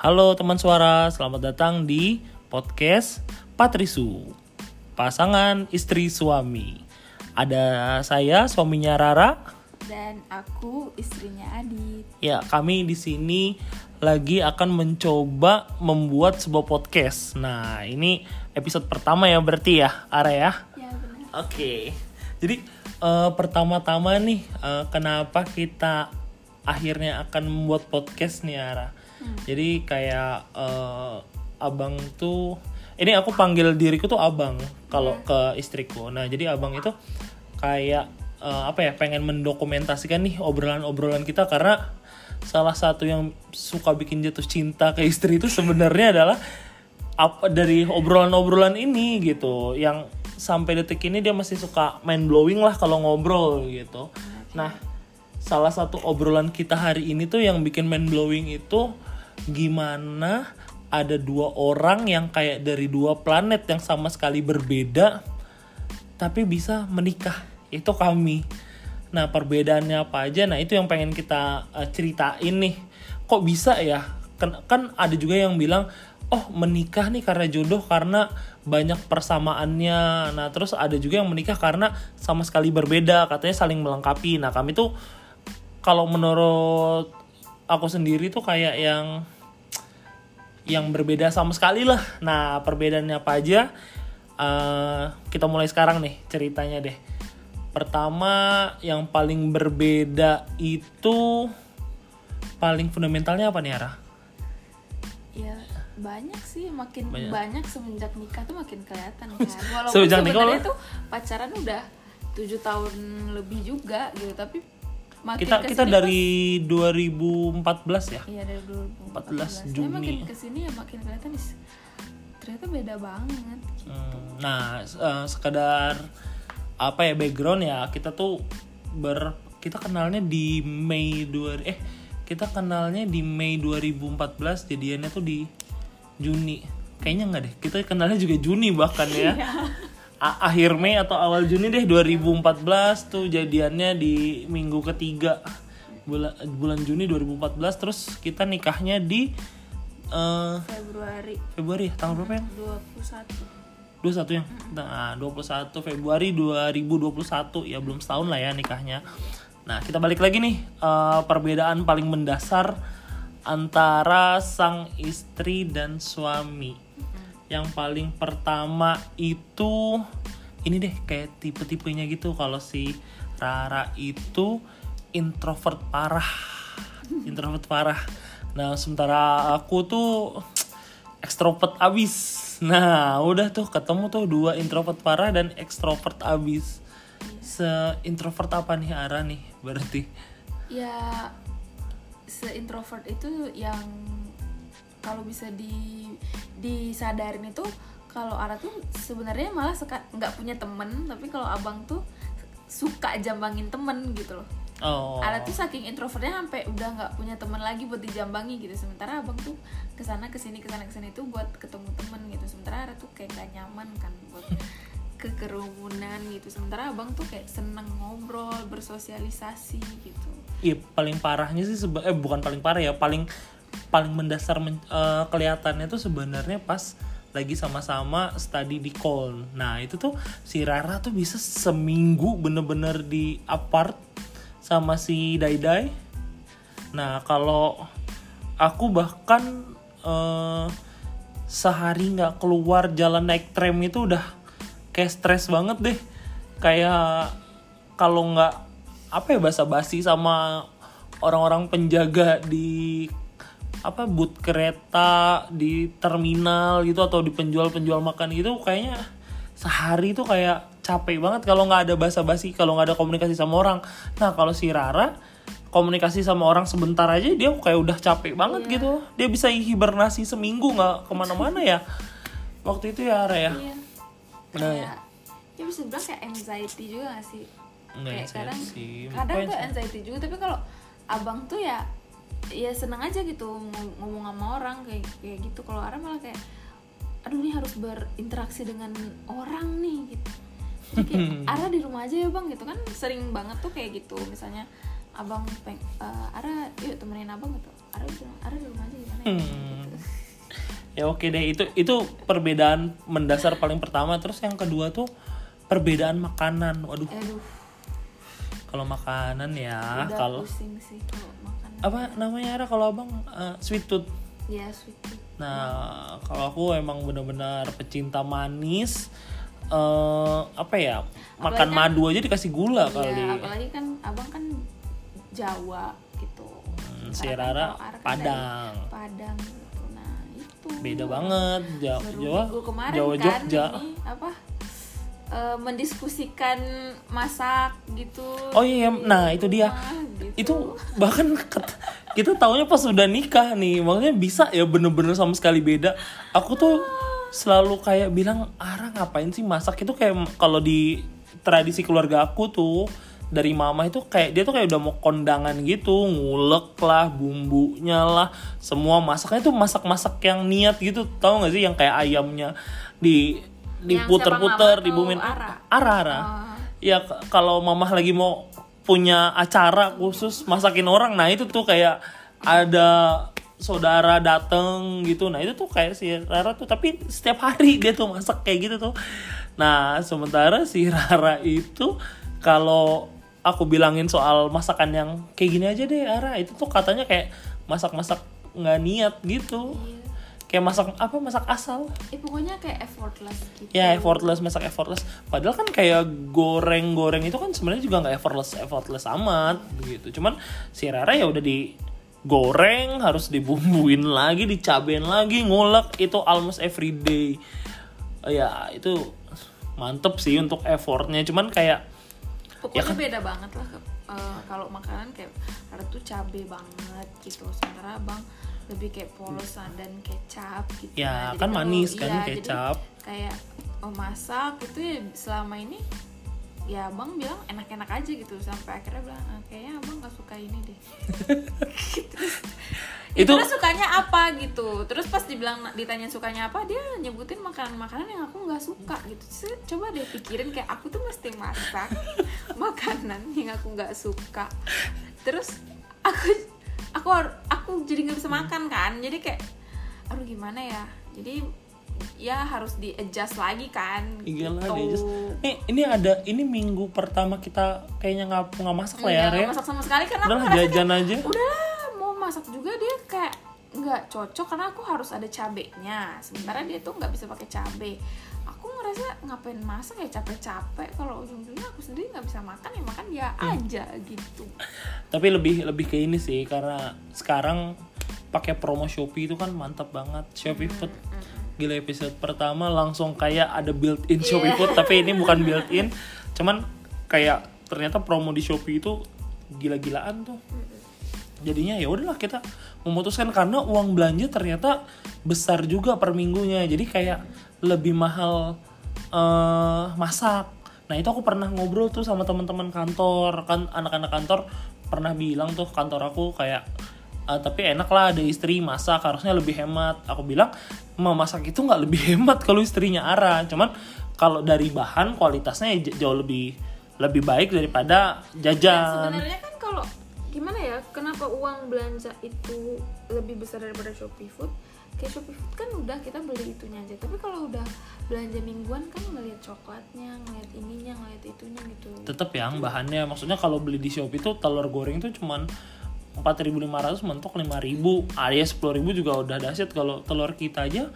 Halo teman suara, selamat datang di podcast Patrisu Pasangan istri suami Ada saya, suaminya Rara dan aku istrinya Adit. Ya, kami di sini lagi akan mencoba membuat sebuah podcast Nah, ini episode pertama ya berarti ya, Ara ya? Ya benar. Oke, jadi eh, pertama-tama nih, eh, kenapa kita akhirnya akan membuat podcast nih Ara? Jadi kayak eh, abang tuh, ini aku panggil diriku tuh abang kalau ke istriku. Nah jadi abang itu kayak eh, apa ya, pengen mendokumentasikan nih obrolan-obrolan kita karena salah satu yang suka bikin jatuh cinta ke istri itu sebenarnya adalah apa dari obrolan-obrolan ini gitu. Yang sampai detik ini dia masih suka main blowing lah kalau ngobrol gitu. Nah salah satu obrolan kita hari ini tuh yang bikin main blowing itu gimana ada dua orang yang kayak dari dua planet yang sama sekali berbeda tapi bisa menikah? Itu kami. Nah perbedaannya apa aja? Nah itu yang pengen kita eh, ceritain nih. Kok bisa ya? Kan, kan ada juga yang bilang oh menikah nih karena jodoh karena banyak persamaannya. Nah terus ada juga yang menikah karena sama sekali berbeda katanya saling melengkapi. Nah kami tuh kalau menurut aku sendiri tuh kayak yang yang berbeda sama sekali lah. Nah, perbedaannya apa aja? Eh, kita mulai sekarang nih ceritanya deh. Pertama, yang paling berbeda itu paling fundamentalnya apa nih, Ara? Ya banyak sih, makin Banyak. banyak, semenjak nikah tuh makin kelihatan kan. Walaupun Semenjak nikah sebenarnya tuh pacaran udah tujuh tahun lebih juga gitu, tapi makin Kita kita dari 2014 ya. pas- iya dari 14 2014 Juni. Ya, makin ke sini ya makin kelihatan is- ternyata beda banget. Hmm, Nah, s- eh, sekedar apa ya background ya kita tuh ber kita kenalnya di Mei 2 eh kita kenalnya di Mei 2014 jadiannya tuh di Juni kayaknya nggak deh kita kenalnya juga Juni bahkan ya A- akhir Mei atau awal Juni deh 2014 tuh jadiannya di minggu ketiga. Bulan bulan Juni 2014 terus kita nikahnya di eh, Februari. Februari ya? Tanggal berapa ya? 21 21 yang nah 21 Februari 2021 ya belum setahun lah ya nikahnya. Nah kita balik lagi nih eh, perbedaan paling mendasar antara sang istri dan suami yang paling pertama itu ini deh kayak tipe-tipenya gitu. Kalau si Rara itu introvert parah. Introvert parah. Nah sementara aku tuh ekstrovert abis. Nah udah tuh ketemu tuh dua introvert parah dan ekstrovert abis. Se introvert apa nih Ara nih berarti? Ya seintrovert itu yang kalau bisa di disadarin itu kalau Ara tuh sebenarnya malah suka nggak punya temen tapi kalau abang tuh suka jambangin temen gitu loh. Oh. Ara tuh saking introvertnya sampai udah nggak punya temen lagi buat dijambangi gitu. Sementara abang tuh ke sana ke sini ke sana ke sini tuh buat ketemu temen gitu. Sementara Ara tuh kayak gak nyaman kan buat kekerumunan gitu. Sementara abang tuh kayak seneng ngobrol bersosialisasi gitu. Iya paling parahnya sih seba- eh bukan paling parah ya paling paling mendasar men- eh, kelihatannya tuh sebenarnya pas lagi sama-sama study di call. Nah itu tuh si Rara tuh bisa seminggu bener-bener di apart sama si Daidai. Nah kalau aku bahkan eh, sehari nggak keluar jalan naik tram itu udah kayak stres banget deh. Kayak kalau nggak apa ya basa-basi sama orang-orang penjaga di apa booth kereta di terminal gitu atau di penjual-penjual makan gitu kayaknya sehari tuh kayak capek banget kalau nggak ada basa-basi kalau nggak ada komunikasi sama orang nah kalau si Rara komunikasi sama orang sebentar aja dia kayak udah capek banget gitu dia bisa hibernasi seminggu nggak ke mana-mana ya waktu itu ya Rara ya Iya. Nah, Kayak, ya bisa dibilang kayak anxiety juga gak sih? Nggak kayak anxiety kadang sih. kadang tuh anxiety juga tapi kalau abang tuh ya ya seneng aja gitu ngom- ngomong sama orang kayak kayak gitu. Kalau Ara malah kayak aduh ini harus berinteraksi dengan orang nih gitu. Jadi kayak Ara di rumah aja ya bang gitu kan. Sering banget tuh kayak gitu. Misalnya abang peng eh, Ara yuk temenin abang gitu. Ara bilang Ara di rumah aja gimana ya? Hmm. gitu. ya oke deh. Itu itu perbedaan mendasar paling pertama. Terus yang kedua tuh perbedaan makanan. Waduh. Aduh. Kalau makanan ya kalau apa namanya Ara kalau abang eh, sweet tooth. Ya sweet tea. nah kalau aku emang benar-benar pecinta manis eh apa ya makan kan- madu aja dikasih gula kali. Iya, apalagi kan abang kan Jawa gitu. Hmm, si kan Rara kan Padang. dari Padang. Gitu. Nah itu. Beda banget baru Jawa kemarin Jawa kan Jogja. ini apa eh, mendiskusikan masak gitu Oh iya, nah itu dia. rumah, gitu. itu bahkan kita taunya pas sudah nikah nih makanya bisa ya bener-bener sama sekali beda aku tuh selalu kayak bilang Ara ngapain sih masak itu kayak kalau di tradisi keluarga aku tuh dari mama itu kayak dia tuh kayak udah mau kondangan gitu ngulek lah bumbunya lah semua masaknya tuh masak-masak yang niat gitu tahu nggak sih yang kayak ayamnya di diputer-puter dibumin atau Ara? ara ara Oh. ya kalau mamah lagi mau punya acara khusus masakin orang nah itu tuh kayak ada saudara dateng gitu nah itu tuh kayak si Rara tuh tapi setiap hari dia tuh masak kayak gitu tuh nah sementara si Rara itu kalau aku bilangin soal masakan yang kayak gini aja deh Rara itu tuh katanya kayak masak-masak nggak niat gitu Iya. Kayak masak apa masak asal Eh pokoknya kayak effortless gitu. ya effortless masak effortless padahal kan kayak goreng goreng itu kan sebenarnya juga nggak effortless effortless amat begitu cuman si Rara ya udah digoreng harus dibumbuin lagi dicabain lagi ngulek itu almost every day ya itu mantep sih untuk effortnya cuman kayak Pokoknya kan? beda banget lah eh, kalau makanan kayak ada tuh cabe banget gitu. Sementara Bang lebih kayak polos dan kecap gitu. Ya, Nah, kan kalau- manis kan, iya, jadi kecap. kayak oh, masak itu ya selama ini ya abang bilang enak-enak aja gitu sampai akhirnya bilang "Ah, kayaknya abang nggak suka ini deh gitu. Itu- itu terus sukanya apa gitu terus pas dibilang ditanya sukanya apa dia nyebutin makanan-makanan yang aku nggak suka gitu Terus coba deh pikirin kayak aku tuh mesti masak makanan yang aku nggak suka terus aku aku aku jadi nggak bisa makan kan. Jadi kayak aduh gimana ya? Jadi ya harus di adjust lagi kan iyalah gitu. dia just nih ini ada ini minggu pertama kita kayaknya nggak nggak masak lah ya Nggak masak sama sekali karena udah aku jajan aja. Udah mau masak juga dia kayak nggak cocok karena aku harus ada cabenya. Sementara dia tuh nggak bisa pakai cabe. aku ngerasa ngapain masak ya capek-capek. Kalau ujung-ujungnya aku sendiri nggak bisa makan ya makan dia Hmm. aja gitu. Tapi lebih lebih ke ini sih karena sekarang pakai promo Shopee itu kan mantap banget. Shopee Food. gila episode pertama langsung kayak ada built-in Shopee Iya. Food tapi ini bukan built-in. Cuman kayak ternyata promo di Shopee itu gila-gilaan tuh. Jadinya ya udahlah kita memutuskan karena uang belanja ternyata besar juga per minggunya. Jadi kayak lebih mahal eh masak. Nah itu aku pernah ngobrol tuh sama teman-teman kantor. Kan anak-anak kantor pernah bilang tuh kantor aku kayak "Ah, tapi enak lah ada istri masak harusnya lebih hemat. Aku bilang memasak itu nggak lebih hemat kalau istrinya Ara. Cuman kalau dari bahan kualitasnya jauh lebih lebih baik daripada jajan. Sebenarnya kan kalau gimana ya kenapa uang belanja itu lebih besar daripada Shopee Food kayak Shopee Food kan udah kita beli itunya aja. Tapi kalau udah belanja mingguan kan ngeliat coklatnya ngeliat ininya ngeliat itunya gitu. Tetep yang bahannya. Maksudnya kalau beli di Shopee itu telur goreng itu cuman 4.500 mentok 5.000 alias 10.000 juga udah dahsyat kalau telur kita aja.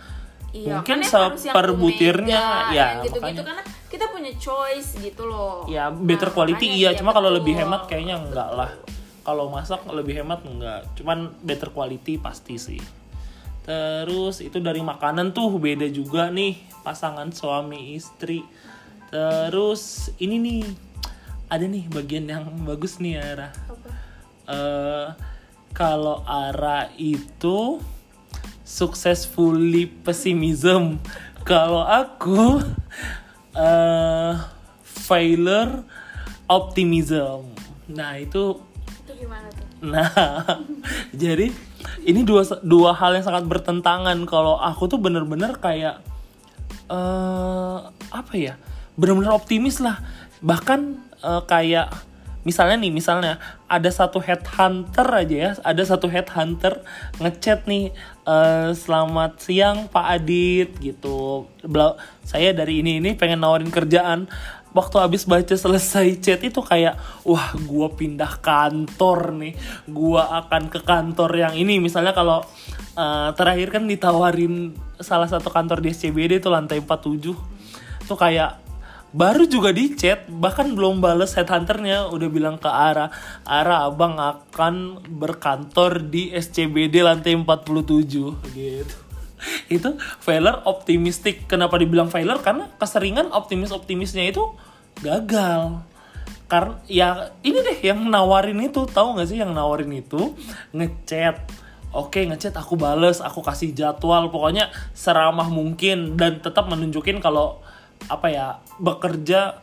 Iya, mungkin kan seper butirnya. omega, ya gitu-gitu. makanya. Karena kita punya choice gitu loh. ya better Nah, quality iya. iya, cuma kalau lebih hemat kayaknya enggak lah. Kalau masak lebih hemat enggak. Cuman better quality pasti sih terus itu dari makanan tuh beda juga nih pasangan suami istri terus ini nih ada nih bagian yang bagus nih Ara Apa? eh kalau Ara itu successfully pessimism. Kalau aku eh failure optimism. Nah, itu Itu gimana tuh? nah jadi ini dua dua hal yang sangat bertentangan kalau aku tuh bener-bener kayak eh apa ya? Bener-bener optimis lah. Bahkan eh, kayak misalnya nih misalnya ada satu headhunter aja ya ada satu headhunter ngechat nih eh, selamat siang Pak Adit gitu Bla- saya dari ini ini pengen nawarin kerjaan waktu habis baca selesai chat itu kayak wah gua pindah kantor nih. Gua akan ke kantor yang ini. Misalnya kalau eh, terakhir kan ditawarin salah satu kantor di SCBD itu lantai 47 tuh kayak baru juga di chat bahkan belum bales headhunternya. Udah bilang ke Ara Ara abang akan berkantor di SCBD lantai 47 gitu itu Failer optimistik. Kenapa dibilang Failer karena keseringan optimis optimisnya itu gagal. Karena ya ini deh yang nawarin itu. Tahu nggak sih yang nawarin itu? Ngechat. Oke ngechat aku bales aku kasih jadwal. Pokoknya seramah mungkin. Dan tetap menunjukin kalau apa ya bekerja.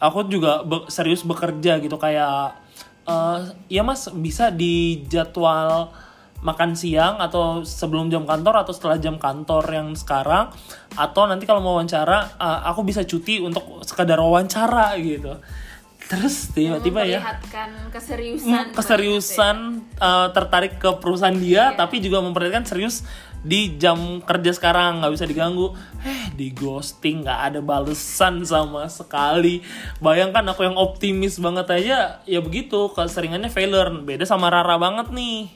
Aku juga be- serius bekerja gitu. Kayak eh ya mas bisa di jadwal makan siang atau sebelum jam kantor atau setelah jam kantor yang sekarang atau nanti kalau mau wawancara eh, aku bisa cuti untuk sekadar wawancara gitu. Terus tiba-tiba ya. Memperlihatkan keseriusan Hmm, keseriusan eh, tertarik ke perusahaan dia Iya. tapi juga memperlihatkan serius di jam kerja sekarang nggak bisa diganggu. Eh di ghosting nggak ada balesan sama sekali. Bayangkan aku yang optimis banget aja ya begitu keseringannya failure. Beda sama Rara banget nih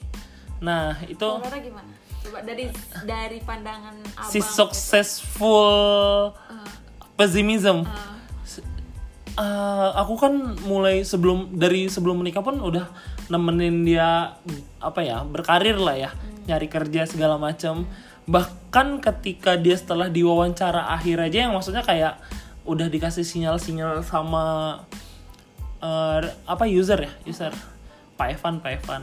nah itu gimana? Coba dari dari pandangan abang si successful Eh, pessimism. Eh, Eh, aku kan mulai sebelum dari sebelum menikah pun udah nemenin dia apa ya berkarir lah ya. Nyari kerja segala macam bahkan ketika dia setelah diwawancara akhir aja yang maksudnya kayak udah dikasih sinyal-sinyal sama eh, apa user ya? User. Pak Evan Pak Evan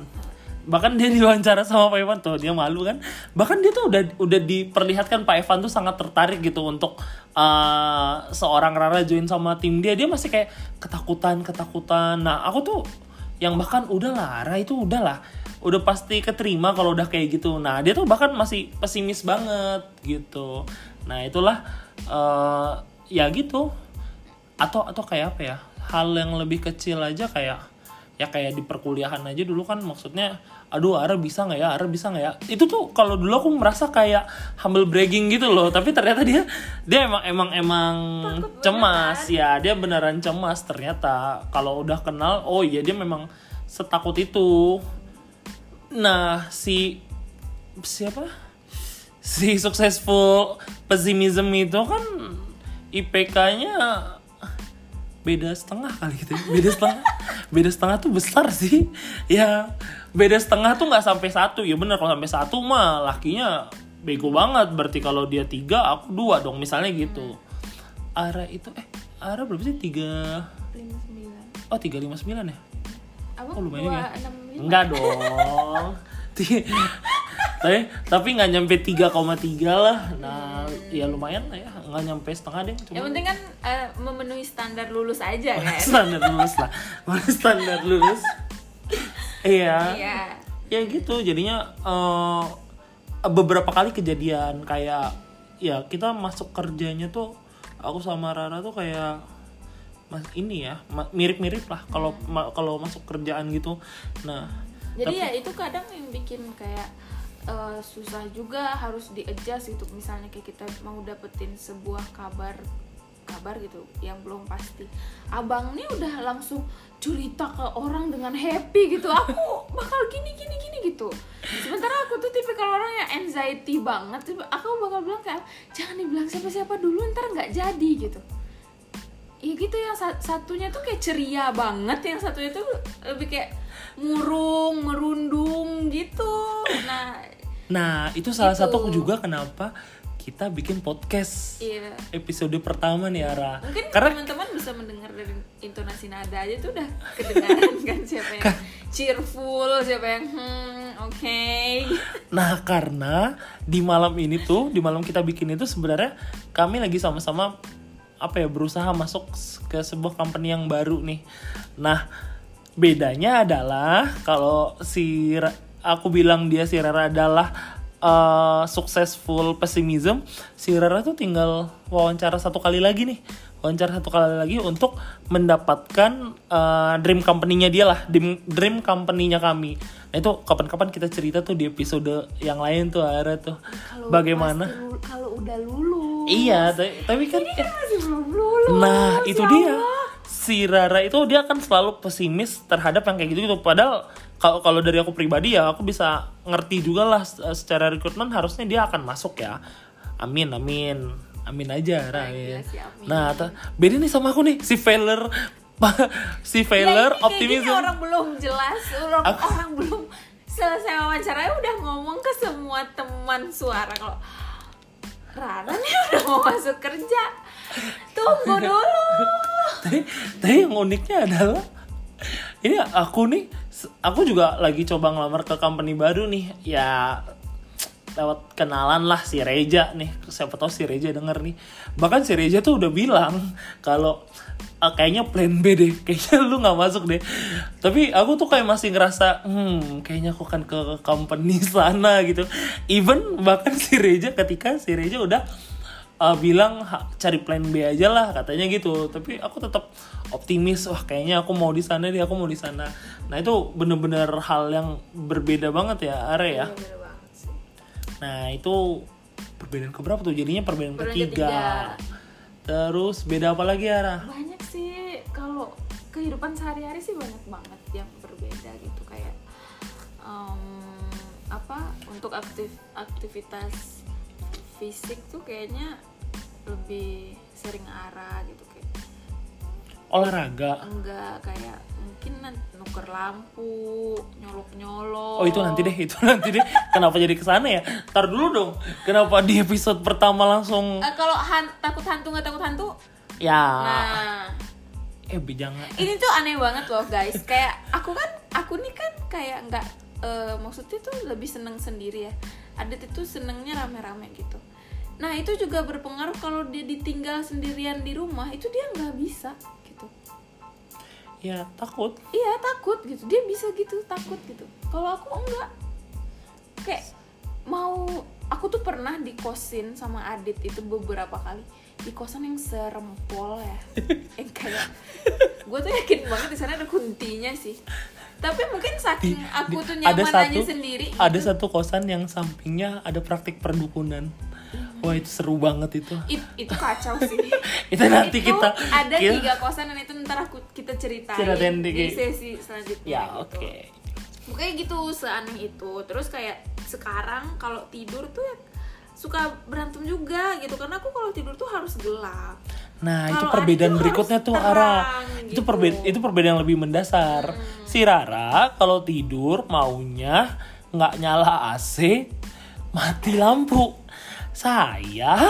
bahkan dia diwawancara sama Pak Evan tuh dia malu kan. Bahkan dia tuh udah udah diperlihatkan Pak Evan tuh sangat tertarik gitu untuk eh, seorang Rara join sama tim dia. Dia masih kayak ketakutan ketakutan. Nah aku tuh yang bahkan udah Rara itu udah lah. Udah pasti keterima kalau udah kayak gitu. Nah dia tuh bahkan masih pesimis banget gitu. Nah itulah eh, ya gitu. Atau atau kayak apa ya? Hal yang lebih kecil aja kayak ya kayak di perkuliahan aja dulu kan maksudnya aduh Ara bisa nggak ya? Ara bisa nggak ya? Itu tuh kalau dulu aku merasa kayak humble bragging gitu loh tapi ternyata dia dia emang emang emang cemas. ya dia beneran cemas ternyata. Kalau udah kenal oh iya dia memang setakut itu. Nah si siapa? Si successful pessimism itu kan IPK-nya beda setengah kali gitu ya. beda setengah. Beda setengah tuh besar sih. Ya beda setengah tuh nggak sampai satu. Ya bener kalau sampai satu mah lakinya bego banget. Berarti kalau dia tiga aku dua dong misalnya gitu. Ara itu eh Ara berapa sih? Tiga? Oh tiga lima sembilan ya? Abang Oh, lumayan ya. Enggak dong. Tapi tapi nggak nyampe 3,3 lah. Nah, ya lumayan lah ya. Nggak nyampe setengah deh. yang Cuma penting kan eh, memenuhi standar lulus aja kan standar lulus lah. standar lulus. Iya. iya Ya gitu. Jadinya eh, beberapa kali kejadian kayak ya kita masuk kerjanya tuh aku sama Rara tuh kayak mas ini ya mirip-mirip lah kalau ma- kalau masuk kerjaan gitu. Nah, jadi ya itu kadang yang bikin kayak eh, susah juga harus di adjust gitu. Misalnya kayak kita mau dapetin sebuah kabar kabar gitu yang belum pasti. Abang nih udah langsung cerita ke orang dengan happy gitu. Aku bakal gini gini gini gitu. Sementara aku tuh tipe kalau orang yang anxiety banget. Aku bakal bilang kayak jangan dibilang siapa siapa dulu ntar nggak jadi gitu. Iya gitu yang sa- satunya tuh kayak ceria banget, yang satunya tuh lebih kayak murung, merundung gitu. Nah, Nah, itu salah Itu. satu juga kenapa kita bikin podcast iya. episode pertama nih Ara. Mungkin Karena teman-teman bisa mendengar dari intonasi nada aja tuh udah kedengaran kan siapa yang cheerful, siapa yang hmm, oke. nah karena di malam ini tuh, di malam kita bikin itu sebenarnya kami lagi sama-sama apa ya berusaha masuk ke sebuah company yang baru nih. Nah, bedanya adalah kalau si aku bilang dia si Rara adalah uh, successful pessimism, si Rara tuh tinggal wawancara satu kali lagi nih. wawancara satu kali lagi untuk mendapatkan uh, dream company-nya dia lah dream dream company-nya kami itu kapan-kapan kita cerita tuh di episode yang lain tuh Ara tuh Kalau bagaimana pasti lulu- kalau udah lulus iya tapi, tapi kan kan masih belum lulus Nah, itu ya dia. Allah. Si Rara itu dia kan selalu pesimis terhadap yang kayak gitu-gitu. Padahal kalau kalau dari aku pribadi ya aku bisa ngerti juga lah eh, secara rekrutmen harusnya dia akan masuk ya. Amin, amin. Amin aja, Ra. amin. Iya sih, amin. Nah, beda nih sama aku nih, si Failer si Ya, Failer optimism. gini orang belum jelas orang, Aku- orang belum selesai wawancaranya udah ngomong ke semua teman suara kalau Rara nih udah mau masuk kerja tunggu dulu. Tapi, tapi yang uniknya adalah ini aku nih aku juga lagi coba ngelamar ke company baru nih. Ya lewat kenalan lah si Reja nih. Siapa tahu si Reja denger nih. Bahkan si Reja tuh udah bilang kalau "Ah, kayaknya plan B deh. Kayaknya lu nggak masuk deh. Tapi aku tuh kayak masih ngerasa hmm kayaknya aku akan ke company sana gitu. Even bahkan si Reja ketika si Reja udah uh, bilang "Ha, cari plan B aja lah katanya gitu. Tapi aku tetap optimis wah kayaknya aku mau di sana deh aku mau di sana. Nah itu bener-bener hal yang berbeda banget ya Are ya. Bener banget. sih. Nah itu perbedaan keberapa tuh? Jadinya perbedaan Perbedaan ketiga. ketiga. terus beda apa lagi Ara? Banyak sih. Kalau kehidupan sehari-hari sih banyak banget yang berbeda gitu. Kayak em, apa untuk aktif aktivitas fisik tuh kayaknya lebih sering arah gitu kayak olahraga? Enggak kayak mungkin nan- nuker lampu nyolok nyolok Oh itu nanti deh, itu nanti deh. Kenapa jadi ke sana ya? Ntar dulu dong. Kenapa di episode pertama langsung kalau han- takut hantu nggak takut hantu ya? nah Eh jangan. ini tuh aneh banget loh guys kayak aku kan aku nih kan kayak nggak eh, maksudnya tuh lebih seneng sendiri ya Adit itu senengnya rame-rame gitu nah itu juga berpengaruh kalau dia ditinggal sendirian di rumah itu dia nggak bisa Ya takut. iya takut gitu dia bisa gitu takut gitu kalau aku enggak kayak mau aku tuh pernah dikosin sama Adit itu beberapa kali di kosan yang serempol ya yang kayak gue tuh yakin banget di sana ada kuntinya sih tapi mungkin saking aku tuh nyamanannya sendiri ada gitu. satu kosan yang sampingnya ada praktik perdukunan. Wah itu seru banget itu. It- itu kacau sih Itu nanti Itu kita ada kita- tiga kosan dan itu ntar aku kita ceritain Ceritain di sesi selanjutnya Ya gitu. oke. Pokoknya gitu seaneh itu. Terus kayak sekarang kalau tidur tuh ya suka berantem juga gitu karena aku kalau tidur tuh harus gelap. Nah itu Kalau perbedaan Adit tuh berikutnya tuh terang, Ara. Itu gitu. perbedaan itu perbedaan yang lebih mendasar. Si Rara kalau tidur maunya nggak nyala AC, mati lampu. Saya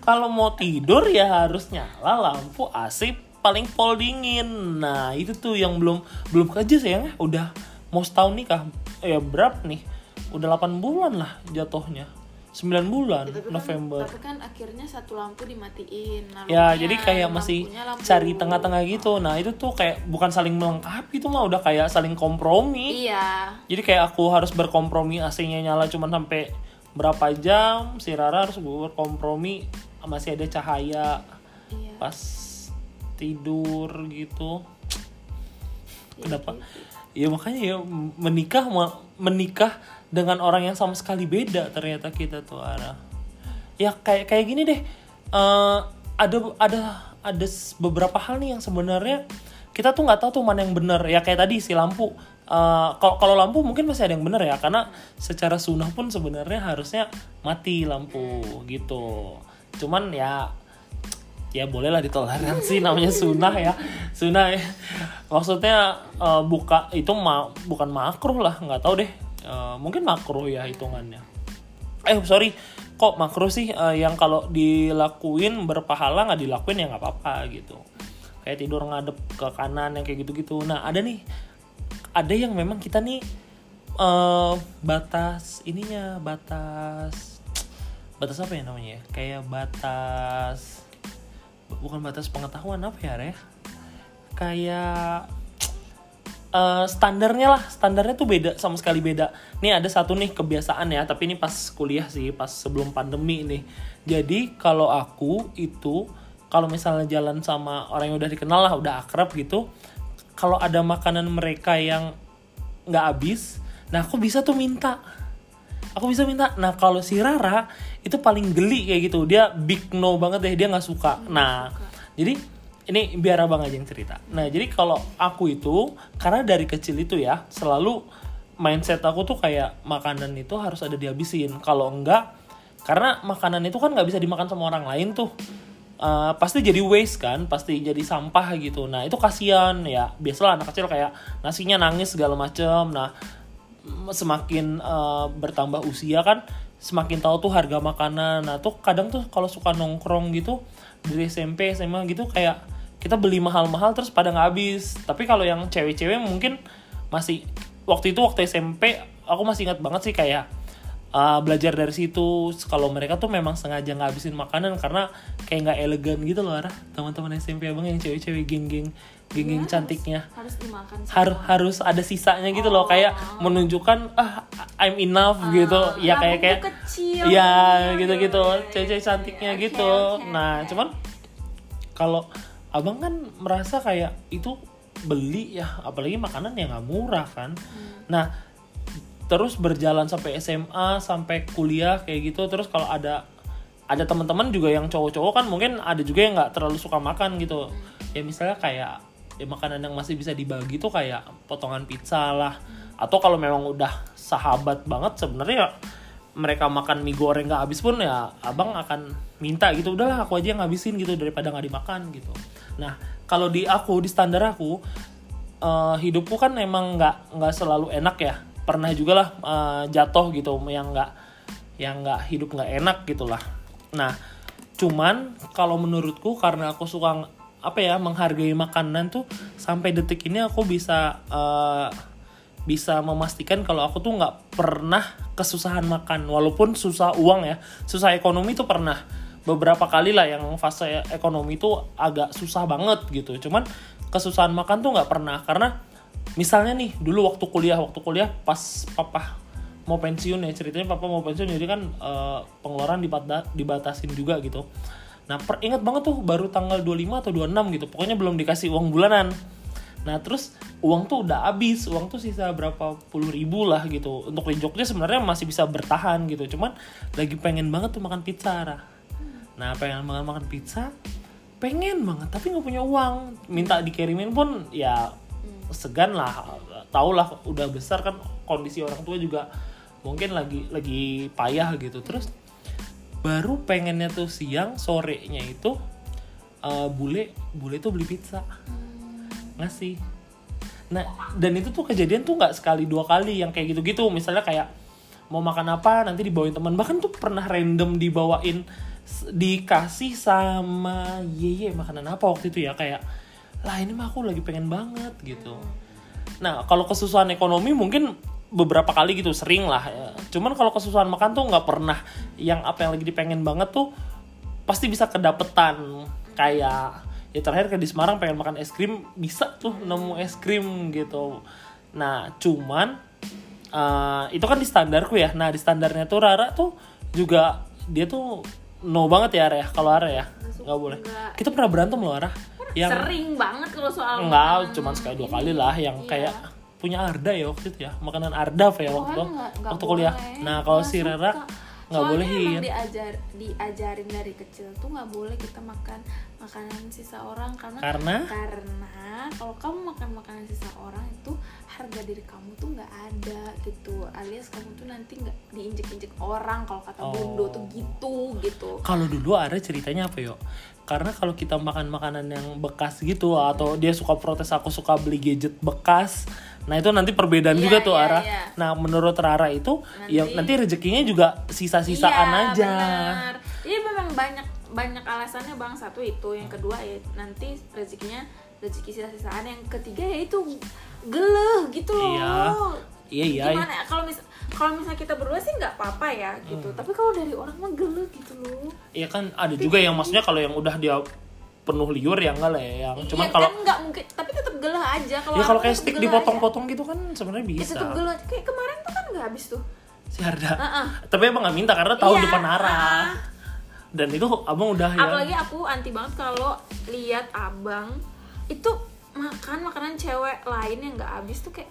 kalau mau tidur ya harus nyala lampu AC paling pol dingin. Nah itu tuh yang belum belum kerja sayangnya udah mau setahun nikah. Ya berapa nih? Udah 8 bulan lah jatuhnya. 9 bulan Gitu, tapi November. Kan, tapi kan akhirnya satu lampu dimatiin. Nah, Ya, jadi kayak masih lampunya lampu- cari tengah-tengah gitu. Nah, itu tuh kayak bukan saling melengkapi, itu mah udah kayak saling kompromi. Iya. Jadi kayak aku harus berkompromi AC-nya nyala cuma sampai berapa jam, si Rara harus berkompromi masih ada cahaya Iya. pas tidur gitu. Kenapa? Ya makanya ya menikah menikah dengan orang yang sama sekali beda ternyata kita tuh Ara. Ya kayak kayak gini deh. Eh, ada ada ada beberapa hal nih yang sebenarnya kita tuh nggak tahu tuh mana yang benar. Ya kayak tadi si lampu. Eh, Kalau kalau lampu mungkin masih ada yang benar ya karena secara sunnah pun sebenarnya harusnya mati lampu gitu. Cuman ya ya bolehlah ditoleransi namanya sunnah ya. Sunnah ya. maksudnya eh, buka itu ma bukan makruh lah nggak tahu deh. Eh, mungkin makruh ya hitungannya. Eh sorry kok makruh sih? Eh, yang kalau dilakuin berpahala nggak dilakuin ya nggak apa-apa gitu. Kayak tidur ngadep ke kanan yang kayak gitu-gitu. Nah ada nih ada yang memang kita nih eh batas ininya batas batas apa ya namanya? Ya kayak batas bukan batas pengetahuan apa ya Re? kayak eh, standarnya lah. Standarnya tuh beda sama sekali beda. Nih ada satu nih kebiasaan ya tapi ini pas kuliah sih pas sebelum pandemi nih. Jadi kalau aku itu kalau misalnya jalan sama orang yang udah dikenal lah udah akrab gitu kalau ada makanan mereka yang nggak habis nah aku bisa tuh minta. Aku bisa minta. Nah kalau si Rara itu paling geli kayak gitu. Dia big no banget deh dia nggak suka. Nah jadi ini biar abang aja yang cerita. Nah jadi kalau aku itu karena dari kecil itu ya selalu mindset aku tuh kayak makanan itu harus ada dihabisin. Kalau enggak karena makanan itu kan nggak bisa dimakan sama orang lain tuh Uh, pasti jadi waste kan, pasti jadi sampah gitu. Nah itu kasihan ya. Biasalah anak kecil kayak nasinya nangis segala macem. Nah semakin uh, bertambah usia kan, semakin tahu tuh harga makanan. Nah tuh kadang tuh kalau suka nongkrong gitu dari SMP SMA gitu kayak kita beli mahal-mahal terus pada nggak habis. Tapi kalau yang cewek-cewek mungkin masih waktu itu waktu SMP aku masih ingat banget sih kayak uh, belajar dari situ kalau mereka tuh memang sengaja nggak habisin makanan karena kayak nggak elegan gitu loh arah teman-teman SMP abang yang cewek-cewek geng-geng geng-geng Ya, cantiknya harus, harus dimakan semua. harus harus ada sisanya gitu loh kayak menunjukkan ah I'm enough gitu ya kayak kayak kecil ya gitu. gitu cewek-cewek ya, cantiknya ya. gitu oke, nah oke. cuman kalau abang kan merasa kayak itu beli ya apalagi makanan yang nggak murah kan Hmm. nah terus berjalan sampai SMA sampai kuliah kayak gitu. Terus kalau ada ada teman-teman juga yang cowok-cowok kan mungkin ada juga yang nggak terlalu suka makan gitu. Ya misalnya kayak ya makanan yang masih bisa dibagi tuh kayak potongan pizza lah. Atau kalau memang udah sahabat banget sebenarnya ya mereka makan mie goreng nggak habis pun ya abang akan minta gitu udahlah aku aja yang ngabisin gitu daripada nggak dimakan gitu. Nah kalau di aku di standar aku eh, hidupku kan emang nggak nggak selalu enak ya pernah juga lah eh, jatuh gitu yang nggak yang nggak hidup nggak enak gitulah. Nah cuman kalau menurutku karena aku suka apa ya menghargai makanan tuh sampai detik ini aku bisa eh, bisa memastikan kalau aku tuh nggak pernah kesusahan makan. Walaupun susah uang ya susah ekonomi tuh pernah. Beberapa kali lah yang fase ekonomi tuh agak susah banget gitu. Cuman kesusahan makan tuh nggak pernah karena misalnya nih dulu waktu kuliah waktu kuliah pas papa mau pensiun ya ceritanya papa mau pensiun jadi kan eh, pengeluaran dibata- dibatasin juga gitu. Nah per, ingat banget tuh baru tanggal 25 atau 26 gitu pokoknya belum dikasih uang bulanan. Nah terus uang tuh udah habis uang tuh sisa berapa puluh ribu lah gitu. Untuk di Jogja sebenarnya masih bisa bertahan gitu cuman lagi pengen banget tuh makan pizza Ra. nah pengen banget makan pizza pengen banget tapi nggak punya uang. Minta dikirimin pun ya segan lah tau lah udah besar kan kondisi orang tua juga mungkin lagi lagi payah gitu. Terus baru pengennya tuh siang sorenya itu eh, bule bule tuh beli pizza. Ngasih. Nah dan itu tuh kejadian tuh nggak sekali dua kali yang kayak gitu-gitu. Misalnya kayak mau makan apa nanti dibawain teman. Bahkan tuh pernah random dibawain dikasih sama yeye makanan apa waktu itu ya kayak lah ini mah aku lagi pengen banget gitu. Nah kalau kesusahan ekonomi mungkin beberapa kali gitu sering lah ya. cuman kalau kesusahan makan tuh nggak pernah yang apa yang lagi dipengen banget tuh pasti bisa kedapetan. Kayak ya terakhir ke di Semarang pengen makan es krim bisa tuh nemu es krim gitu. Nah cuman eh, itu kan di standarku ya. Nah di standarnya tuh Rara tuh juga dia tuh no banget ya Ara ya kalau Ara ya nggak boleh. kita pernah berantem loh Ara yang sering banget kalau soal enggak cuman sekali dua kali lah yang Iya. kayak punya Arda ya waktu itu ya makanan Ardaf ya Oh, waktu nggak- nggak waktu kuliah boleh. nah kalau si Rara suka. Nggak bolehin emang diajar diajarin dari kecil tuh nggak boleh kita makan makanan sisa orang karena karena? karena kalau kamu makan makanan sisa orang itu harga diri kamu tuh nggak ada gitu. Alias kamu tuh nanti nggak diinjek-injek orang kalau kata Oh. Bundo tuh gitu gitu. Kalau dulu ada ceritanya apa yo? Karena kalau kita makan makanan yang bekas gitu atau dia suka protes aku suka beli gadget bekas nah itu nanti perbedaan Iya, juga tuh iya, Ara. iya. nah menurut Rara itu ya Nanti- nanti rezekinya juga sisa-sisaan Iya, aja. benar. Iya memang banyak banyak alasannya bang. Satu itu yang kedua ya nanti rezekinya rezeki sisa-sisaan. Yang ketiga ya itu geleh gitu loh. Iya. iya iya. Gimana ya kalau mis kalau misalnya kita berdua sih nggak apa-apa ya gitu. Hmm. tapi kalau dari orang mah geleh gitu loh. Iya kan ada juga yang maksudnya kalau yang udah dia penuh liur ya enggak lah ya yang cuman Iya, kalau kan nggak mungkin tapi tetap geleh aja kalau ya kalau kayak tetap stick dipotong-potong gitu kan sebenarnya. Ya, bisa tetap geleh aja. kayak kemarin tuh kan nggak habis tuh si Arda Heeh. tapi emang nggak minta karena tahu Iya, depan arah ah. dan itu abang udah ya apalagi aku anti banget kalau lihat abang itu makan makanan cewek lain yang nggak habis tuh kayak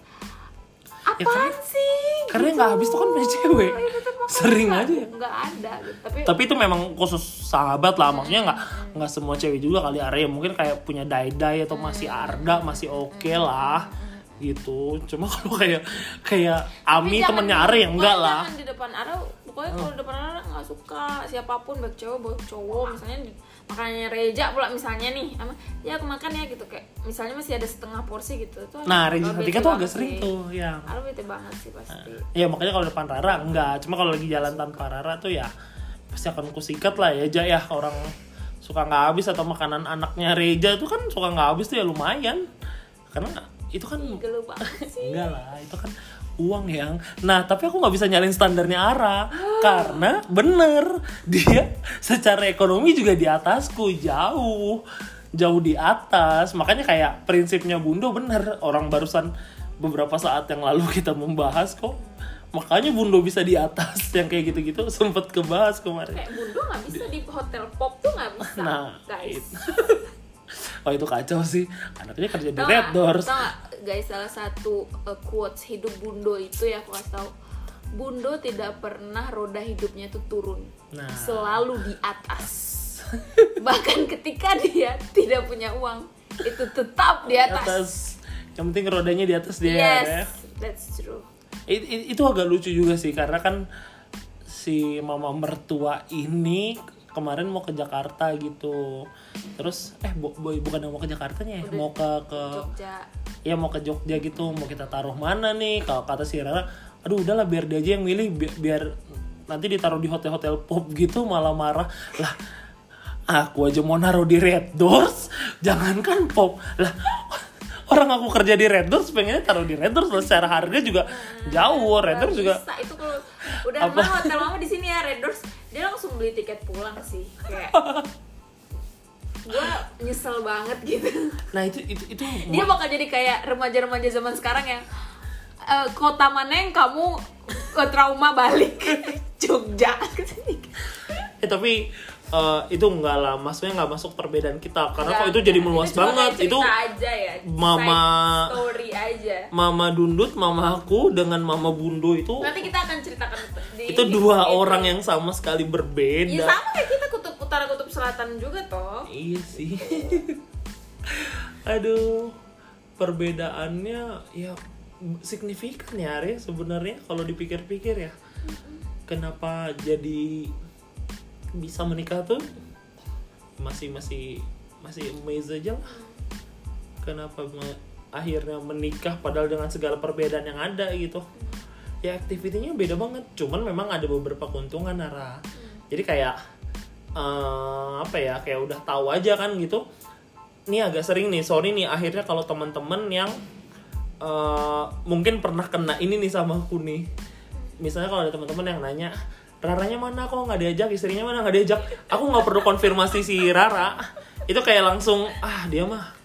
Ya, apaan karena- sih? Karena gitu. yang nggak habis tuh kan punya cewek. Iya, makanya Sering aja ya. nggak ada gitu. tapi tapi itu memang khusus sahabat lah. Maksudnya nggak nggak semua cewek juga kali area mungkin kayak punya dai dai atau masih arda masih oke lah. Gitu. Cuma kalau kayak kayak Ami temennya Are ya enggak lah. di depan Ara pokoknya kalau di depan Ara nggak suka siapa pun baik cowok baik cowok. Misalnya di, makanannya Reja pula misalnya nih ama ya aku makan ya gitu. Kayak misalnya masih ada setengah porsi gitu tuh nah Reja bete tuh agak sering tuh ya Ara bete banget sih pasti. Ya makanya kalau depan Rara enggak. Cuma kalau lagi jalan tanpa Rara tuh ya pasti akan kusikat lah ya Ja ya. Orang suka nggak habis atau makanan anaknya Reja itu kan suka nggak habis tuh ya lumayan. Karena itu kan enggak lah itu kan uang yang nah tapi aku nggak bisa nyalin standarnya Ara. Karena bener dia secara ekonomi juga di atasku jauh jauh di atas. Makanya kayak prinsipnya Bundo bener orang barusan beberapa saat yang lalu kita membahas kok. Makanya Bundo bisa di atas yang kayak gitu-gitu sempet kebahas kemarin. Kayak Bundo nggak bisa di hotel pop tuh nggak bisa Nah, guys oh itu kacau sih. Anaknya kerja di Red Doors. Tau guys salah satu uh, quotes hidup Bundo itu ya aku kasih tahu Bundo tidak pernah roda hidupnya itu turun. Nah. selalu di atas. Bahkan ketika dia tidak punya uang itu tetap di di atas, atas. Yang penting rodanya di atas dia yes ya. that's true. It- it- itu agak lucu juga sih karena kan si mama mertua ini kemarin mau ke Jakarta gitu. Terus eh bu- bu- bukan yang mau ke Jakartanya ya Udah. mau ke ke Jogja. Ya mau ke Jogja gitu mau kita taruh mana nih? Kalau kata si Rara aduh udahlah biar dia aja yang milih bi- biar nanti ditaruh di hotel-hotel pop gitu malah marah. Lah aku aja mau naruh di Red Doors jangankan pop. Lah orang aku kerja di Red Doors pengennya taruh di Red Doors secara harga juga jauh. Red Doors juga bisa itu kalau udah Apa? mah hotel mama di sini ya Red Doors dia langsung beli tiket pulang sih kayak gue nyesel banget gitu. Nah itu itu itu dia bakal jadi kayak remaja-remaja zaman sekarang yang eh, kota mana yang kamu ke trauma balik? Jogja. Eh tapi eh, itu enggak lah maksudnya nggak masuk perbedaan kita karena kok itu jadi meluas banget itu aja ya Mama- story aja Mama Dundut, Mama aku dengan Mama Bundo itu nanti kita akan ceritakan di itu dua itu. orang yang sama sekali ya berbeda. sama kayak kita kutub utara kutub selatan juga toh Iya sih. Aduh, perbedaannya ya signifikan ya Arya sebenarnya kalau dipikir-pikir ya. Kenapa jadi bisa menikah tuh masih masih masih amazed aja lah. Kenapa me- akhirnya menikah padahal dengan segala perbedaan yang ada gitu. Ya aktivitinya beda banget. Cuman memang ada beberapa keuntungan Nara. Jadi kayak eh, apa ya kayak udah tahu aja kan gitu ini agak sering nih sorry nih akhirnya kalau teman-teman yang eh, mungkin pernah kena ini nih sama aku nih misalnya kalau ada teman-teman yang nanya Raranya mana? Kok nggak diajak? Istrinya mana nggak diajak? Aku nggak perlu konfirmasi si Rara. Itu kayak langsung ah dia mah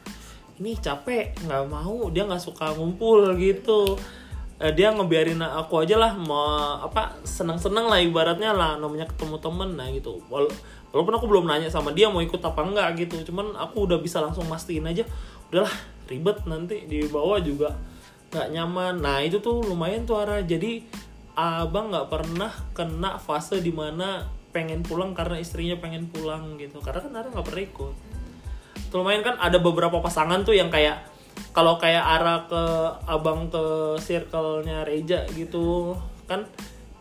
ini capek nggak mau dia nggak suka ngumpul gitu. Eh, dia ngebiarin aku aja lah mau apa senang-senang lah ibaratnya lah namanya ketemu temen. Nah gitu. Wala- walaupun aku belum nanya sama dia mau ikut apa enggak gitu. Cuman aku udah bisa langsung mastiin aja udahlah ribet nanti di bawah juga nggak nyaman. Nah itu tuh lumayan tuh arah jadi abang nggak pernah kena fase di mana pengen pulang karena istrinya pengen pulang gitu. Karena kan Ara nggak pernah ikut. Tuh, lumayan kan ada beberapa pasangan tuh yang kayak kalau kayak arah ke abang ke circle-nya Reja gitu kan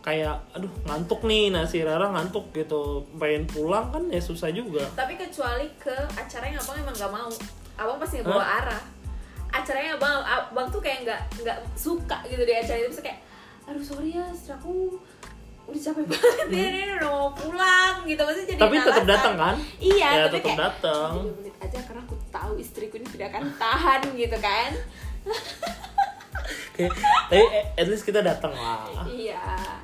kayak aduh ngantuk nih nah si Rara ngantuk gitu. Pengen pulang kan ya susah juga. Tapi kecuali ke acara yang abang emang gak mau. Abang pasti ngebawa arah acaranya abang abang tuh kayak nggak nggak suka gitu di acara itu. Kayak aduh sorry ya istri aku udah capek banget ya ini udah mau pulang gitu. Pasti jadi Hmm. tapi tetap datang kan? Iya ya tapi tetap kayak datang "Tiga menit aja karena aku tahu istriku ini tidak akan tahan gitu kan. Kayak, tapi at least kita datang lah. Iya.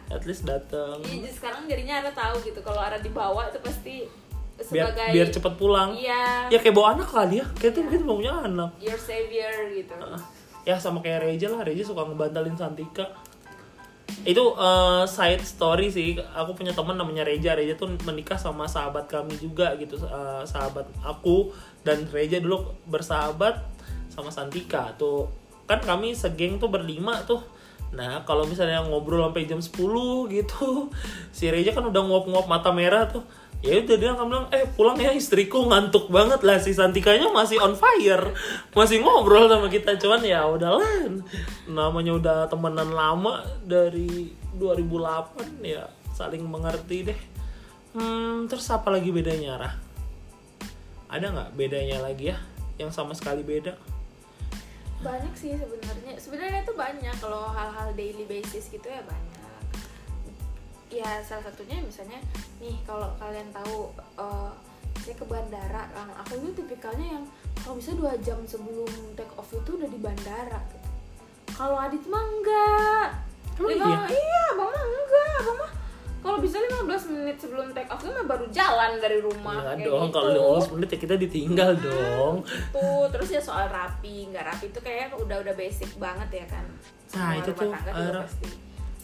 At least datang Iya, jadi sekarang jadinya Ara tahu gitu kalau Ara dibawa itu pasti biar sebagai biar cepet pulang. Iya. Ya kayak bawa anak kali ya. Kita kita mau punya anak your savior gitu. Ya sama kayak Reja lah. Reja suka ngebantalin Santika itu eh, side story sih. Aku punya teman namanya Reja. Reja tuh menikah sama sahabat kami juga gitu eh, sahabat aku dan Reja dulu bersahabat sama Santika tuh. Kan kami segeng tuh berlima tuh. Nah kalau misalnya ngobrol sampai jam 10 gitu si Reja kan udah nguap-nguap mata merah tuh ya udah dia bilang eh pulang ya istriku ngantuk banget lah si Santikanya masih on fire masih ngobrol sama kita. Cuman ya udahlah namanya udah temenan lama dari 2008 ya saling mengerti deh. Hmm, terus apa lagi bedanya Rah? ada nggak bedanya lagi ya yang sama sekali beda? Banyak sih sebenarnya. Sebenarnya itu banyak kalau hal-hal daily basis gitu ya banyak ya salah satunya misalnya nih kalau kalian tahu eh, saya ke bandara kan aku itu tipikalnya yang kalau bisa dua jam sebelum take off itu udah di bandara gitu. kalau Adit mah enggak Emang Dia iya? mah, iya mah enggak abang mah kalau bisa 15 menit sebelum take off mah baru jalan dari rumah Iya dong gitu. kalau 15 menit ya kita ditinggal dong tuh terus ya soal rapi nggak rapi itu kayak udah udah basic banget ya kan Nah, Semua itu tuh, Ara. pasti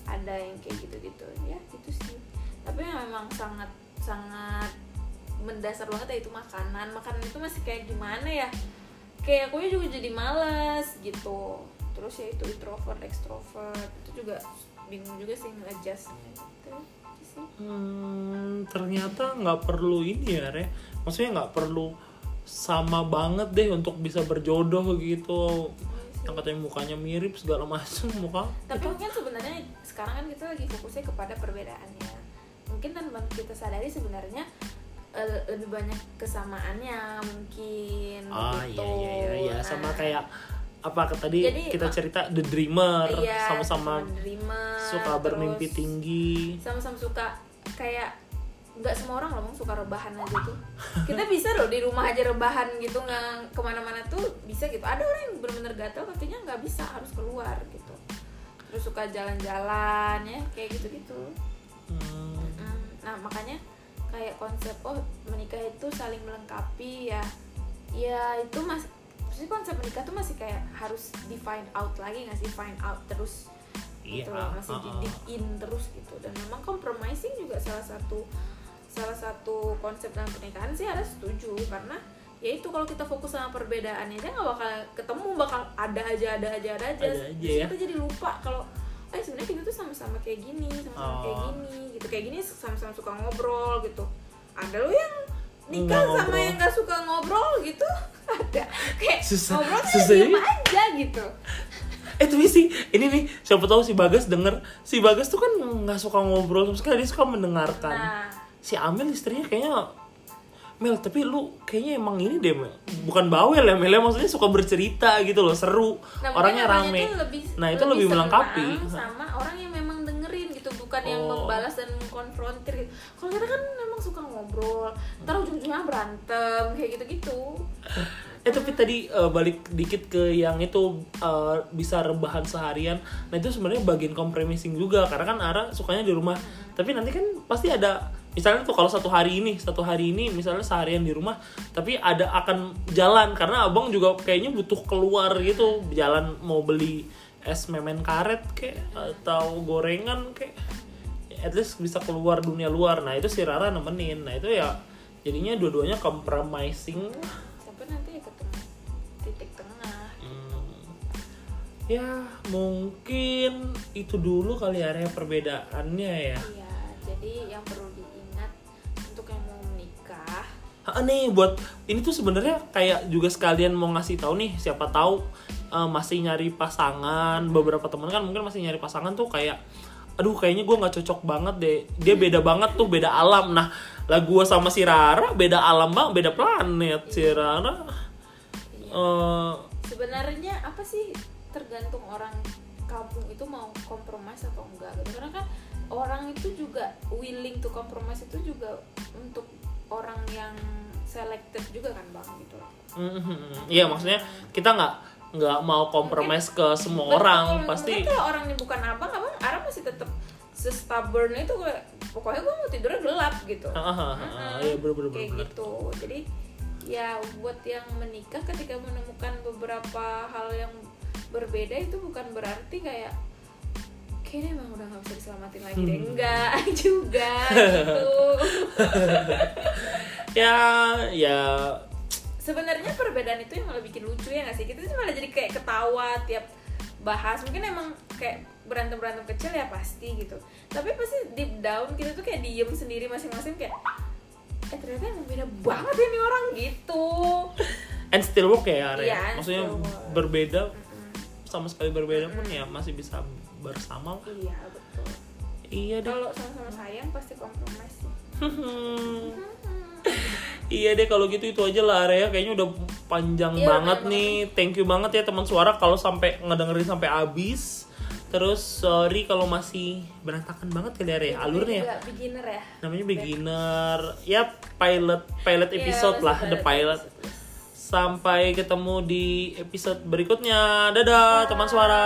ada yang kayak gitu gitu ya gitu sih. Tapi memang sangat sangat mendasar banget ya itu makanan. Makanan itu masih kayak gimana ya? Kayak aku juga jadi males gitu. Terus ya itu introvert extrovert. Itu juga bingung juga sih nge-adjustnya gitu. Itu sih. Hmm, ternyata nggak perlu ini ya, Re. Maksudnya nggak perlu sama banget deh untuk bisa berjodoh gitu. Yang katanya mukanya mirip segala macam muka. tapi mungkin sebenarnya sekarang kan kita lagi fokusnya kepada perbedaannya mungkin tanpa kita sadari sebenarnya eh, lebih banyak kesamaannya mungkin Ah gitu. iya iya iya, iya. sama Nah, kayak apa tadi Jadi, kita ma- cerita The Dreamer iya, sama-sama dreamer, suka bermimpi tinggi. sama-sama suka kayak nggak semua orang loh suka rebahan aja tuh kita bisa loh di rumah aja rebahan gitu nggak ke mana-mana tuh bisa gitu ada orang yang benar-benar gatel kakinya nggak bisa harus keluar gitu terus suka jalan-jalan ya kayak gitu-gitu. Hmm, Mm, Nah makanya kayak konsep oh menikah itu saling melengkapi ya. Ya itu mas sih konsep menikah tuh masih kayak harus di find out lagi nggak sih? Find out terus Iya, gitu loh, masih di uh-uh. dig in terus gitu. Dan memang compromising juga salah satu salah satu konsep dalam pernikahan sih harus setuju. Karena ya itu kalau kita fokus sama perbedaannya aja nggak bakal ketemu bakal ada aja ada aja ada aja, Ada aja Terus ya. kita jadi lupa kalau eh sebenarnya kita tuh sama-sama kayak gini sama-sama kayak Oh. gini gitu kayak gini sama-sama suka ngobrol gitu ada lo yang nikah Nggak sama ngobrol. yang gak suka ngobrol gitu ada kayak Susah- ngobrol tuh susah diem ya. aja gitu Eh tapi sih ini nih siapa tahu si Bagas denger si Bagas tuh kan nggak suka ngobrol sama sekali dia suka mendengarkan. nah Si Amel istrinya kayaknya Mel tapi lu kayaknya emang ini deh Mel. Bukan bawel ya Mel. Ya maksudnya suka bercerita gitu loh seru. Nah, orangnya rame. tuh lebih, nah itu lebih, melengkapi. senang sama orang yang memang dengerin gitu bukan yang Oh. membalas dan mengkonfrontir gitu. Kalau kita kan memang suka ngobrol ntar ujung-ujungnya berantem kayak gitu-gitu. Eh tapi tadi eh, balik dikit ke yang itu eh, bisa rebahan seharian. Nah itu sebenarnya bagian compromising juga karena kan Ara sukanya di rumah. Tapi nanti kan pasti ada misalnya tuh kalau satu hari ini satu hari ini misalnya seharian di rumah tapi ada akan jalan karena abang juga kayaknya butuh keluar gitu jalan mau beli es memen karet kayak atau gorengan kayak at least bisa keluar dunia luar. Nah itu si Rara nemenin. Nah itu ya jadinya dua-duanya compromising. Sampai nanti ya ketemu titik tengah. Hmm. Ya mungkin itu dulu kali ya Re, perbedaannya ya. iya jadi yang perlu Ah, nih? Buat ini tuh sebenarnya kayak juga sekalian mau ngasih tahu nih siapa tahu eh, masih nyari pasangan. Beberapa teman kan mungkin masih nyari pasangan tuh kayak aduh kayaknya gue nggak cocok banget deh. Dia beda banget tuh beda alam. Nah lah gue sama si Rara beda alam bang beda planet. Si Rara eh, sebenarnya apa sih tergantung orang kampung itu mau kompromis atau enggak gitu. karena kan orang itu juga willing to compromise itu juga untuk orang yang selected juga kan bang gitu loh. Mhm. Iya maksudnya kita nggak nggak mau kompromis ke semua Betul, orang pasti kalau orangnya bukan abang abang Ara masih tetap stubborn itu kayak pokoknya gue mau tidurnya gelap gitu. Ah, ah, ah, ah, iya, bener, bener, kayak bener. gitu. Jadi ya buat yang menikah ketika menemukan beberapa hal yang berbeda itu bukan berarti kayak kayaknya emang udah gak bisa diselamatin lagi deh. Enggak juga gitu ya ya. Sebenarnya perbedaan itu yang malah bikin lucu ya nggak sih? Kita tuh malah jadi kayak ketawa tiap bahas. Mungkin emang kayak berantem berantem kecil ya pasti gitu. Tapi pasti deep down kita tuh kayak diem sendiri masing-masing kayak eh ternyata emang beda banget ya nih orang gitu. And still work ya? Iya, and maksudnya berbeda sama sekali berbeda pun ya masih bisa bersama. Lah. iya betul. Iya kalau sama-sama sayang pasti kompromi sih Iya deh kalau gitu itu aja lah area kayaknya udah panjang Iya, banget nih. Thank you banget ya teman suara kalau sampai ngedengerin sampai habis. Terus sorry kalau masih berantakan banget kali ya alurnya ya. Juga beginner ya Namanya beginner. Ya pilot pilot Iya, episode masih lah, the pilot. Sampai ketemu di episode berikutnya. Dadah teman suara.